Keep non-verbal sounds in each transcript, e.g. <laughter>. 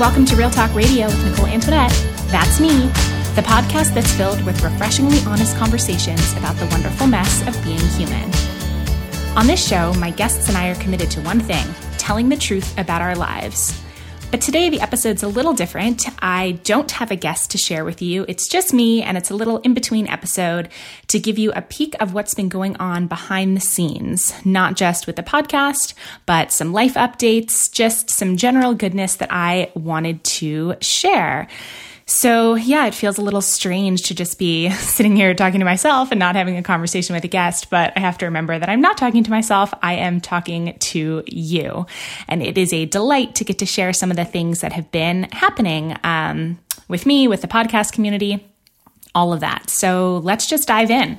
Welcome to Real Talk Radio with Nicole Antoinette. That's me, the podcast that's filled with refreshingly honest conversations about the wonderful mess of being human. On this show, my guests and I are committed to one thing telling the truth about our lives. But today, the episode's a little different. I don't have a guest to share with you. It's just me, and it's a little in between episode to give you a peek of what's been going on behind the scenes, not just with the podcast, but some life updates, just some general goodness that I wanted to share. So, yeah, it feels a little strange to just be <laughs> sitting here talking to myself and not having a conversation with a guest, but I have to remember that I'm not talking to myself. I am talking to you. And it is a delight to get to share some of the things that have been happening um, with me, with the podcast community, all of that. So, let's just dive in.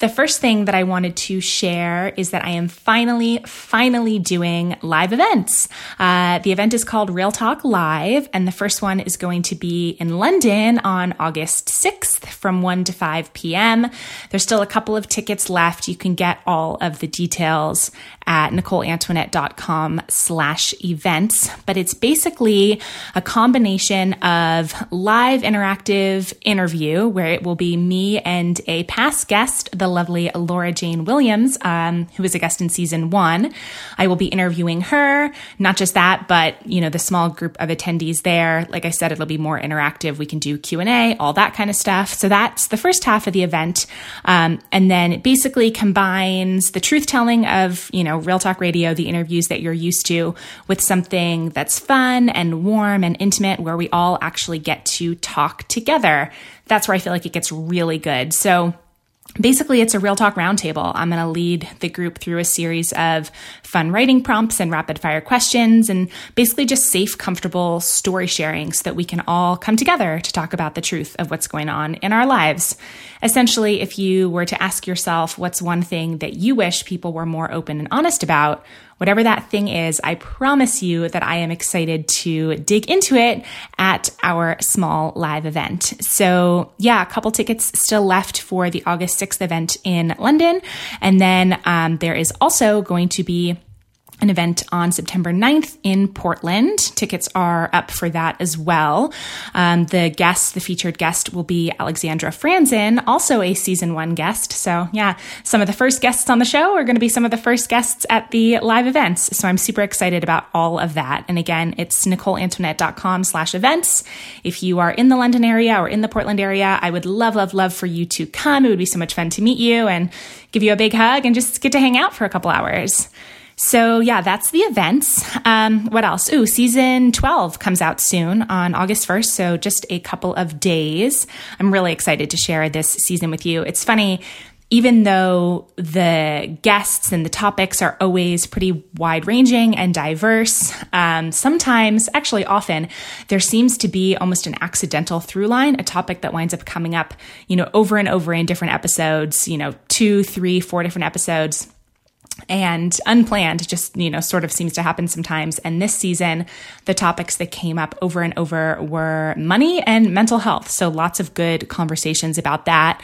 The first thing that I wanted to share is that I am finally, finally doing live events. Uh, the event is called Real Talk Live, and the first one is going to be in London on August 6th from 1 to 5 p.m. There's still a couple of tickets left. You can get all of the details at nicoleantoinette.com slash events, but it's basically a combination of live interactive interview where it will be me and a past guest, the lovely Laura Jane Williams, um, who was a guest in season one. I will be interviewing her. Not just that, but you know the small group of attendees there. Like I said, it'll be more interactive. We can do Q and A, all that kind of stuff. So that's the first half of the event, um, and then it basically combines the truth telling of you know Real Talk Radio, the interviews that you're used to, with something that's fun and warm and intimate, where we all actually get to talk together. That's where I feel like it gets really good. So Basically, it's a real talk roundtable. I'm going to lead the group through a series of fun writing prompts and rapid fire questions, and basically just safe, comfortable story sharing so that we can all come together to talk about the truth of what's going on in our lives. Essentially, if you were to ask yourself what's one thing that you wish people were more open and honest about, Whatever that thing is, I promise you that I am excited to dig into it at our small live event. So, yeah, a couple tickets still left for the August 6th event in London. And then um, there is also going to be an event on September 9th in Portland. Tickets are up for that as well. Um, the guest, the featured guest, will be Alexandra Franzen, also a season one guest. So, yeah, some of the first guests on the show are going to be some of the first guests at the live events. So, I'm super excited about all of that. And again, it's nicoleantoinette.com slash events. If you are in the London area or in the Portland area, I would love, love, love for you to come. It would be so much fun to meet you and give you a big hug and just get to hang out for a couple hours. So yeah, that's the events. Um, what else? Ooh, season 12 comes out soon on August 1st. So just a couple of days. I'm really excited to share this season with you. It's funny. Even though the guests and the topics are always pretty wide ranging and diverse, um, sometimes, actually often, there seems to be almost an accidental through line, a topic that winds up coming up, you know, over and over in different episodes, you know, two, three, four different episodes and unplanned just you know sort of seems to happen sometimes and this season the topics that came up over and over were money and mental health so lots of good conversations about that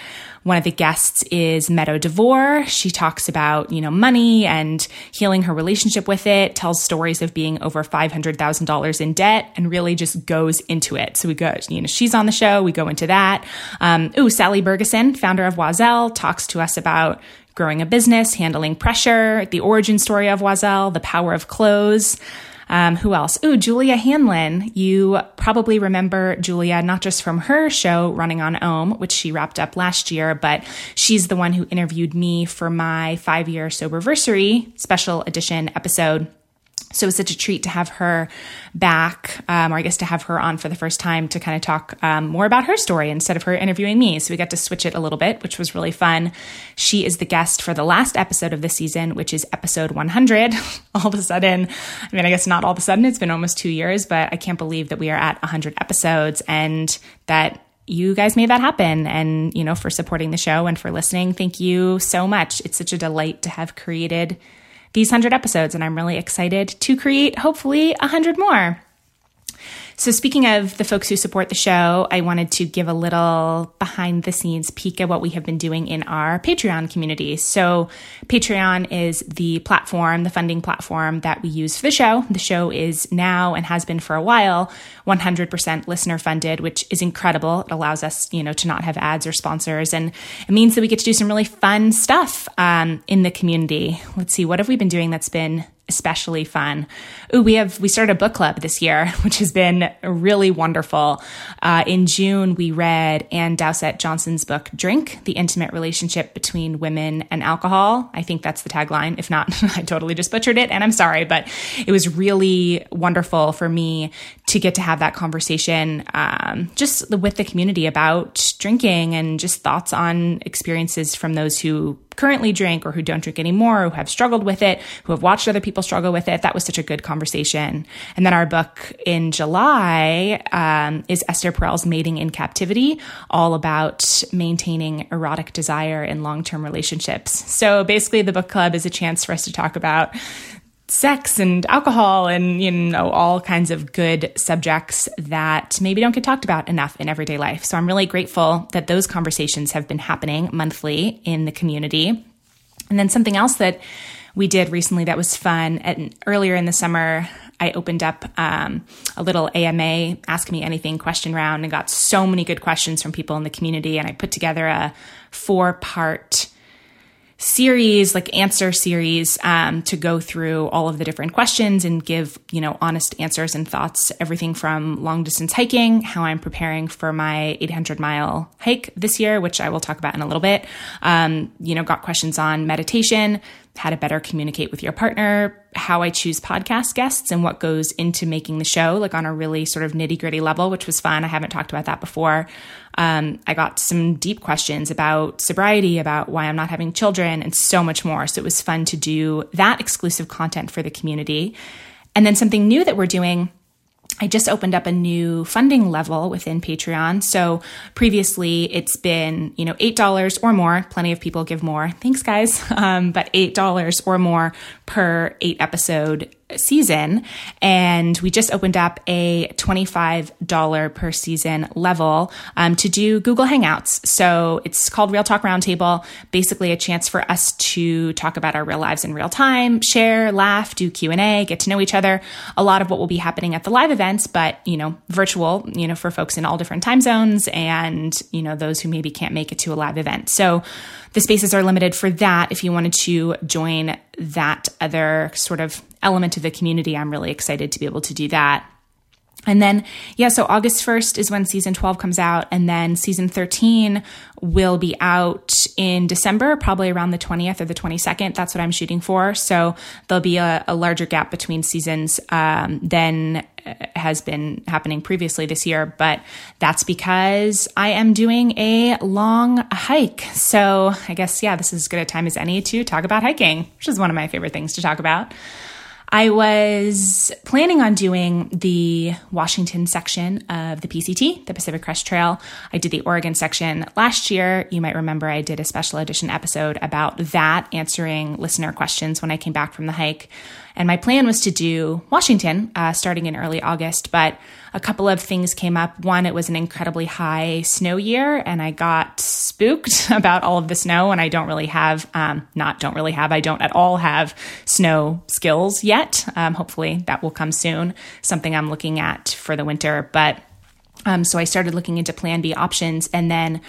one of the guests is Meadow DeVor. She talks about, you know, money and healing her relationship with it, tells stories of being over $500,000 in debt and really just goes into it. So we go, you know, she's on the show. We go into that. Um, ooh, Sally Bergesen, founder of Oiselle, talks to us about growing a business, handling pressure, the origin story of Oiselle, the power of clothes. Um, who else? Ooh, Julia Hanlon. You probably remember Julia not just from her show Running on Om, which she wrapped up last year, but she's the one who interviewed me for my five year soberversary special edition episode so it was such a treat to have her back, um, or I guess to have her on for the first time to kind of talk um, more about her story instead of her interviewing me. So we got to switch it a little bit, which was really fun. She is the guest for the last episode of the season, which is episode 100. <laughs> all of a sudden, I mean, I guess not all of a sudden, it's been almost two years, but I can't believe that we are at 100 episodes and that you guys made that happen and you know for supporting the show and for listening thank you so much it's such a delight to have created these 100 episodes, and I'm really excited to create hopefully 100 more. So, speaking of the folks who support the show, I wanted to give a little behind the scenes peek at what we have been doing in our Patreon community. So, Patreon is the platform, the funding platform that we use for the show. The show is now and has been for a while 100% listener funded, which is incredible. It allows us, you know, to not have ads or sponsors, and it means that we get to do some really fun stuff um, in the community. Let's see, what have we been doing that's been especially fun. Ooh, we have we started a book club this year, <laughs> which has been really wonderful. Uh, in June, we read Ann Dowsett Johnson's book "Drink: The Intimate Relationship Between Women and Alcohol." I think that's the tagline. If not, <laughs> I totally just butchered it, and I'm sorry. But it was really wonderful for me to get to have that conversation, um, just with the community about drinking and just thoughts on experiences from those who currently drink or who don't drink anymore, who have struggled with it, who have watched other people struggle with it. That was such a good conversation. And then our book in July um, is Esther Perel's Mating in Captivity, all about maintaining erotic desire in long term relationships. So basically, the book club is a chance for us to talk about sex and alcohol and you know all kinds of good subjects that maybe don't get talked about enough in everyday life. So I'm really grateful that those conversations have been happening monthly in the community. And then something else that we did recently that was fun earlier in the summer I opened up um, a little AMA Ask Me Anything question round and got so many good questions from people in the community. And I put together a four part series, like answer series, um, to go through all of the different questions and give, you know, honest answers and thoughts. Everything from long distance hiking, how I'm preparing for my 800 mile hike this year, which I will talk about in a little bit. Um, you know, got questions on meditation, how to better communicate with your partner, how I choose podcast guests and what goes into making the show, like on a really sort of nitty gritty level, which was fun. I haven't talked about that before. Um, I got some deep questions about sobriety, about why I'm not having children, and so much more. So it was fun to do that exclusive content for the community. And then something new that we're doing I just opened up a new funding level within Patreon. So previously it's been, you know, $8 or more. Plenty of people give more. Thanks, guys. <laughs> Um, but $8 or more per eight episode season. And we just opened up a $25 per season level um, to do Google Hangouts. So it's called Real Talk Roundtable, basically a chance for us to talk about our real lives in real time, share, laugh, do Q&A, get to know each other. A lot of what will be happening at the live events, but, you know, virtual, you know, for folks in all different time zones and, you know, those who maybe can't make it to a live event. So the spaces are limited for that. If you wanted to join that other sort of element of the community, I'm really excited to be able to do that. And then, yeah, so August 1st is when season 12 comes out. And then season 13 will be out in December, probably around the 20th or the 22nd. That's what I'm shooting for. So there'll be a, a larger gap between seasons um, than uh, has been happening previously this year. But that's because I am doing a long hike. So I guess, yeah, this is as good a time as any to talk about hiking, which is one of my favorite things to talk about. I was planning on doing the Washington section of the PCT, the Pacific Crest Trail. I did the Oregon section last year. You might remember I did a special edition episode about that, answering listener questions when I came back from the hike. And my plan was to do Washington uh, starting in early August, but a couple of things came up. One, it was an incredibly high snow year, and I got spooked <laughs> about all of the snow. And I don't really have, um, not don't really have, I don't at all have snow skills yet. Um, hopefully that will come soon. Something I'm looking at for the winter. But um, so I started looking into Plan B options, and then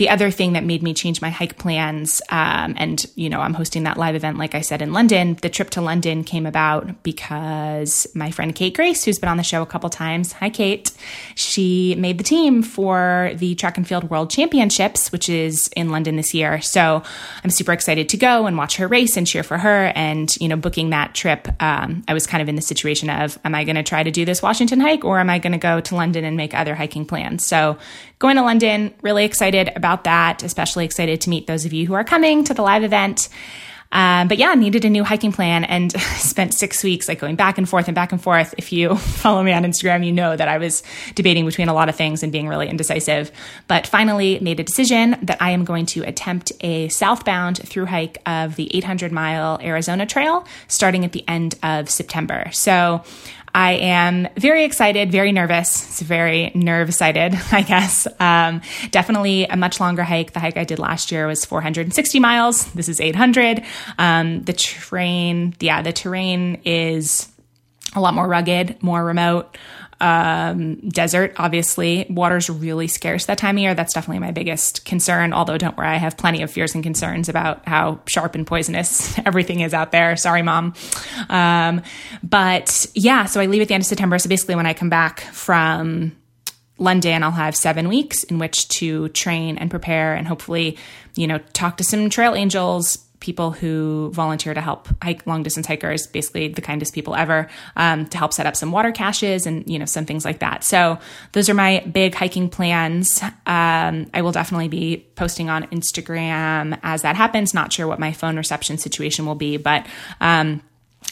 the other thing that made me change my hike plans, um, and you know, I'm hosting that live event, like I said, in London. The trip to London came about because my friend Kate Grace, who's been on the show a couple times, hi Kate, she made the team for the Track and Field World Championships, which is in London this year. So I'm super excited to go and watch her race and cheer for her. And you know, booking that trip, um, I was kind of in the situation of, am I going to try to do this Washington hike, or am I going to go to London and make other hiking plans? So going to London, really excited about that, especially excited to meet those of you who are coming to the live event. Um, but yeah, needed a new hiking plan and <laughs> spent six weeks like going back and forth and back and forth. If you <laughs> follow me on Instagram, you know that I was debating between a lot of things and being really indecisive. But finally made a decision that I am going to attempt a southbound through hike of the 800 mile Arizona Trail starting at the end of September. So I am very excited, very nervous. It's very nerve sighted, <laughs> I guess. Um, definitely a much longer hike. The hike I did last year was 460 miles. This is 800. Um, the train, yeah, the terrain is a lot more rugged, more remote um, desert, obviously. Water's really scarce that time of year. That's definitely my biggest concern. Although, don't worry, I have plenty of fears and concerns about how sharp and poisonous <laughs> everything is out there. Sorry, mom. Um, but yeah, so I leave at the end of September. So basically, when I come back from London, I'll have seven weeks in which to train and prepare and hopefully, you know, talk to some trail angels, people who volunteer to help hike long distance hikers, basically the kindest people ever, um, to help set up some water caches and you know some things like that. So those are my big hiking plans. Um, I will definitely be posting on Instagram as that happens. Not sure what my phone reception situation will be, but. Um,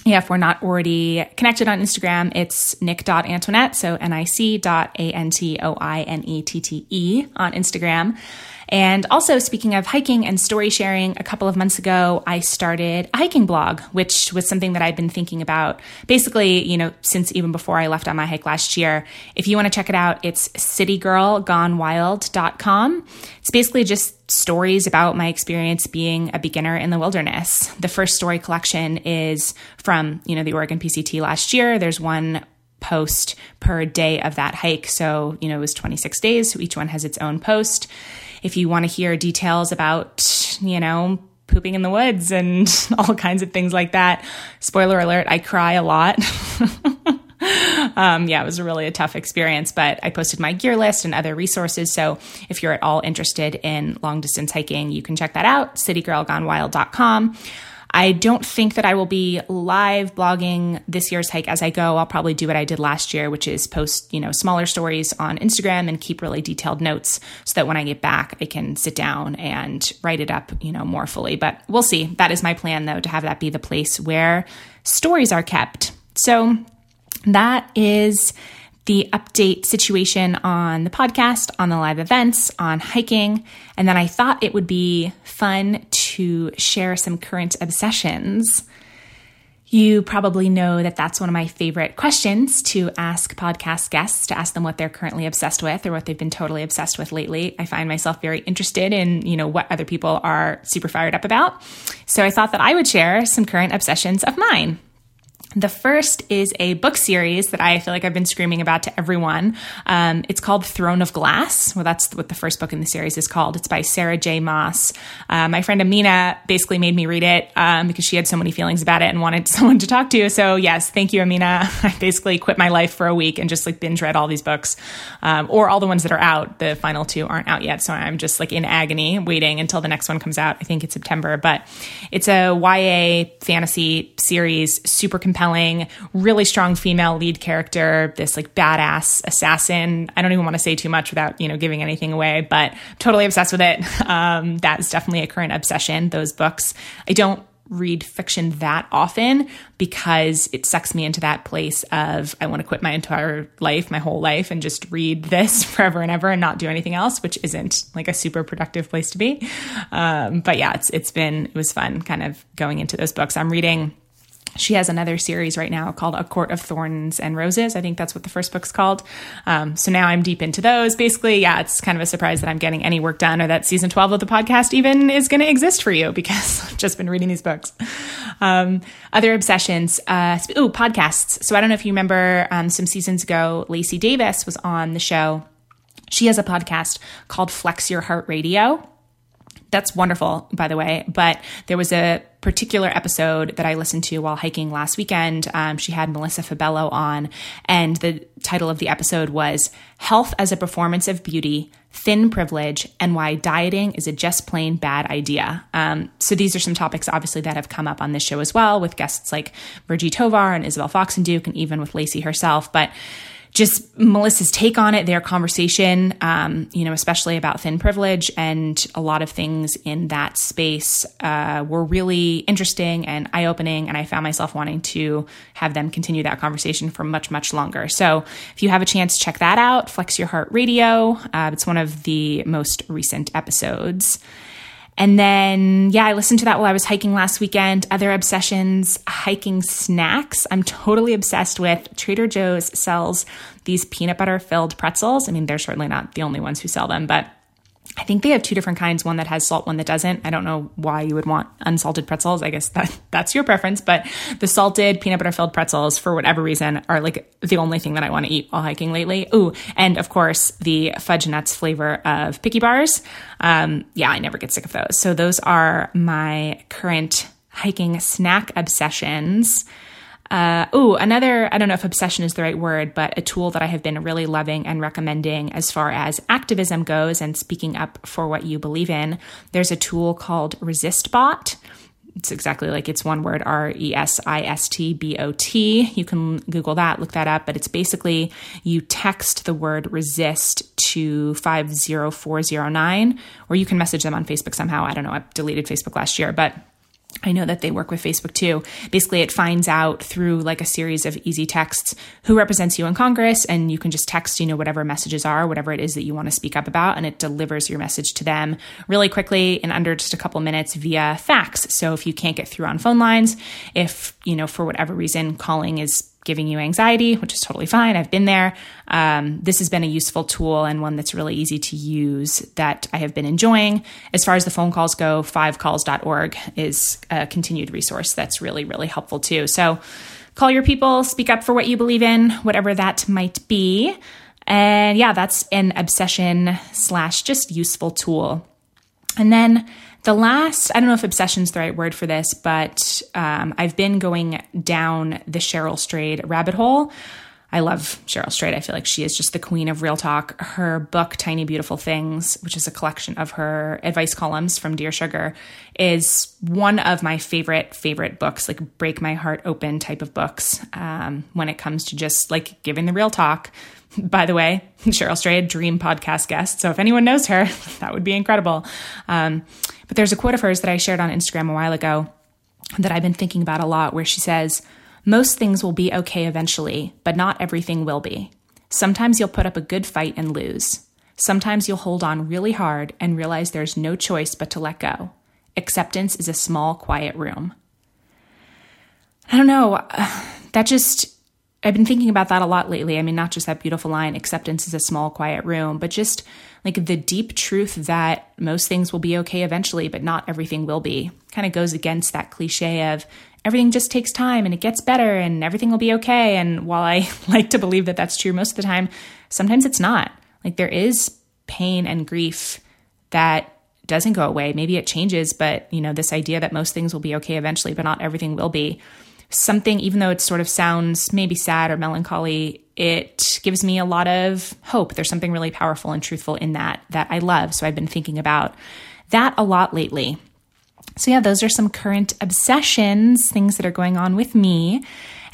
yeah, if we're not already connected on Instagram, it's nick.antoinette, so N-I-C dot A-N-T-O-I-N-E-T-T-E on Instagram. And also, speaking of hiking and story sharing, a couple of months ago, I started a hiking blog, which was something that I'd been thinking about basically, you know, since even before I left on my hike last year. If you want to check it out, it's citygirlgonewild.com. It's basically just stories about my experience being a beginner in the wilderness. The first story collection is from, you know, the Oregon PCT last year. There's one post per day of that hike. So, you know, it was 26 days. So each one has its own post. If you want to hear details about, you know, pooping in the woods and <laughs> all kinds of things like that, spoiler alert, I cry a lot. <laughs> um, yeah, it was really a tough experience, but I posted my gear list and other resources. So if you're at all interested in long distance hiking, you can check that out, citygirlgonewild.com. I don't think that I will be live blogging this year's hike as I go. I'll probably do what I did last year, which is post, you know, smaller stories on Instagram and keep really detailed notes so that when I get back, I can sit down and write it up, you know, more fully. But we'll see. That is my plan though, to have that be the place where stories are kept. So that is the update situation on the podcast, on the live events, on hiking. And then I thought it would be fun to share some current obsessions. You probably know that that's one of my favorite questions to ask podcast guests, to ask them what they're currently obsessed with or what they've been totally obsessed with lately. I find myself very interested in, you know, what other people are super fired up about. So I thought that I would share some current obsessions of mine. The first is a book series that I feel like I've been screaming about to everyone. Um, it's called Throne of Glass. Well, that's what the first book in the series is called. It's by Sarah J. Maas. Uh, my friend Amina basically made me read it um, because she had so many feelings about it and wanted <laughs> someone to talk to. So, yes, thank you, Amina. <laughs> I basically quit my life for a week and just like binge read all these books, um, or all the ones that are out. The final two aren't out yet. So I'm just like in agony waiting until the next one comes out. I think it's September, but it's a YA fantasy series, super compelling, really strong female lead character, this like badass assassin. I don't even want to say too much without, you know, giving anything away, but totally obsessed with it. <laughs> Um, that is definitely a current obsession, those books. I don't read fiction that often because it sucks me into that place of I want to quit my entire life, my whole life, and just read this <laughs> forever and ever and not do anything else, which isn't like a super productive place to be. Um, but yeah, it's it's been it was fun kind of going into those books. I'm reading she has another series right now called A Court of Thorns and Roses. I think that's what the first book's called. Um, so now I'm deep into those. Basically, yeah, it's kind of a surprise that I'm getting any work done or that season 12 of the podcast even is going to exist for you <laughs> because I've just been reading these books. Um, other obsessions, uh, oh, podcasts. So I don't know if you remember um, some seasons ago, Lacey Davis was on the show. She has a podcast called Flex Your Heart Radio that's wonderful, by the way. But there was a particular episode that I listened to while hiking last weekend. Um, she had Melissa Fabello on, and the title of the episode was Health as a Performance of Beauty, Thin Privilege, and Why Dieting is a Just Plain Bad Idea. Um, so these are some topics, obviously, that have come up on this show as well with guests like Virgie Tovar and Isabel Foxen-Duke, and even with Lacey herself. But just Melissa's take on it, their conversation, um, you know, especially about thin privilege and a lot of things in that space uh, were really interesting and eye opening. And I found myself wanting to have them continue that conversation for much, much longer. So if you have a chance, check that out. Flex Your Heart Radio. Uh, it's one of the most recent episodes. And then, yeah, I listened to that while I was hiking last weekend. Other obsessions, hiking snacks. I'm totally obsessed with Trader Joe's sells these peanut butter filled pretzels. I mean, they're certainly not the only ones who sell them, but I think they have two different kinds, one that has salt, one that doesn't. I don't know why you would want unsalted pretzels. I guess <laughs> that that's your preference, but the salted peanut butter filled pretzels for whatever reason are like the only thing that I want to eat while hiking lately. Ooh, and of course the fudge nuts flavor of picky bars. Um, yeah, I never get sick of those. So those are my current hiking snack obsessions. Uh, oh, another, I don't know if obsession is the right word, but a tool that I have been really loving and recommending as far as activism goes and speaking up for what you believe in. There's a tool called ResistBot. It's exactly like it's one word, R E S I S T B O T. You can Google that, look that up, but it's basically you text the word resist to 50409, or you can message them on Facebook somehow. I don't know, I deleted Facebook last year, but I know that they work with Facebook too. Basically, it finds out through like a series of easy texts who represents you in Congress, and you can just text, you know, whatever messages are, whatever it is that you want to speak up about, and it delivers your message to them really quickly in under just a couple minutes via fax. So if you can't get through on phone lines, if, you know, for whatever reason calling is giving you anxiety, which is totally fine. I've been there. Um, this has been a useful tool and one that's really easy to use that I have been enjoying. As far as the phone calls go, fivecalls.org is a continued resource that's really, really helpful too. So call your people, speak up for what you believe in, whatever that might be. And yeah, that's an obsession slash just useful tool. And then the last, I don't know if obsession is the right word for this, but um, I've been going down the Cheryl Strayed rabbit hole. I love Cheryl Strayed. I feel like she is just the queen of real talk. Her book, Tiny Beautiful Things, which is a collection of her advice columns from Dear Sugar, is one of my favorite, favorite books, like break my heart open type of books um, when it comes to just like giving the real talk. By the way, <laughs> Cheryl Strayed, dream podcast guest. So if anyone knows her, <laughs> that would be incredible. Um, but there's a quote of hers that I shared on Instagram a while ago that I've been thinking about a lot where she says, Most things will be okay eventually, but not everything will be. Sometimes you'll put up a good fight and lose. Sometimes you'll hold on really hard and realize there's no choice but to let go. Acceptance is a small, quiet room. I don't know. <sighs> That just I've been thinking about that a lot lately. I mean, not just that beautiful line, acceptance is a small, quiet room, but just like the deep truth that most things will be okay eventually, but not everything will be. Kind of goes against that cliche of everything just takes time and it gets better and everything will be okay. And while I <laughs> like to believe that that's true most of the time, sometimes it's not. Like there is pain and grief that doesn't go away. Maybe it changes, but you know, this idea that most things will be okay eventually, but not everything will be something, even though it sort of sounds maybe sad or melancholy, it gives me a lot of hope. There's something really powerful and truthful in that that I love. So I've been thinking about that a lot lately. So yeah, those are some current obsessions, things that are going on with me.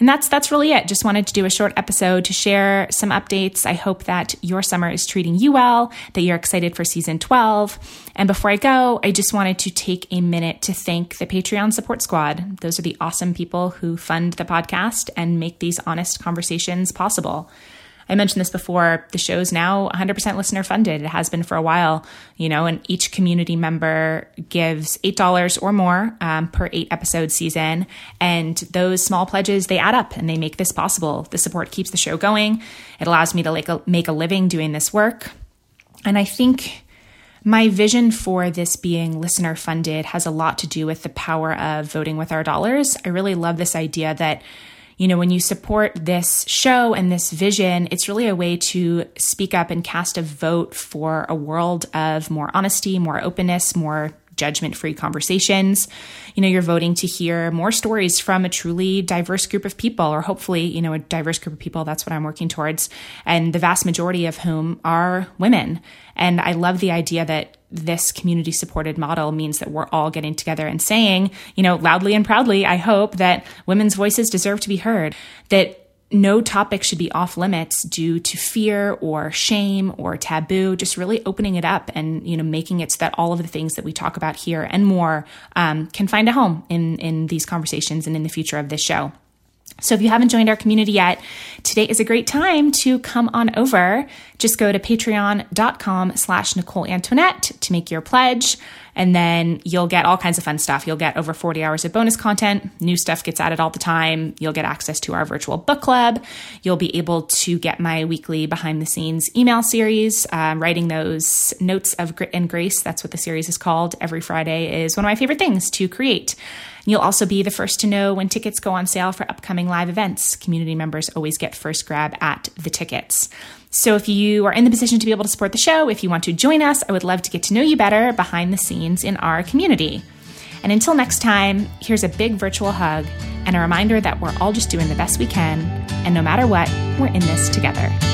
And that's that's really it. Just wanted to do a short episode to share some updates. I hope that your summer is treating you well, that you're excited for season 12. And before I go, I just wanted to take a minute to thank the Patreon support squad. Those are the awesome people who fund the podcast and make these honest conversations possible. I mentioned this before. The show's now 100% listener funded. It has been for a while, you know, and each community member gives $8 or more um, per eight episode season. And those small pledges, they add up and they make this possible. The support keeps the show going. It allows me to like a, make a living doing this work. And I think my vision for this being listener funded has a lot to do with the power of voting with our dollars. I really love this idea that you know, when you support this show and this vision, it's really a way to speak up and cast a vote for a world of more honesty, more openness, more judgment free conversations. You know, you're voting to hear more stories from a truly diverse group of people, or hopefully, you know, a diverse group of people. That's what I'm working towards. And the vast majority of whom are women. And I love the idea that this community supported model means that we're all getting together and saying, you know, loudly and proudly, I hope that women's voices deserve to be heard, that no topic should be off limits due to fear or shame or taboo just really opening it up and you know making it so that all of the things that we talk about here and more um, can find a home in in these conversations and in the future of this show so if you haven't joined our community yet, today is a great time to come on over. Just go to patreon.com slash Nicole Antoinette to make your pledge. And then you'll get all kinds of fun stuff. You'll get over 40 hours of bonus content. New stuff gets added all the time. You'll get access to our virtual book club. You'll be able to get my weekly behind the scenes email series, um, writing those notes of grit and grace. That's what the series is called. Every Friday is one of my favorite things to create. You'll also be the first to know when tickets go on sale for upcoming live events. Community members always get first grab at the tickets. So if you are in the position to be able to support the show, if you want to join us, I would love to get to know you better behind the scenes in our community. And until next time, here's a big virtual hug and a reminder that we're all just doing the best we can. And no matter what, we're in this together.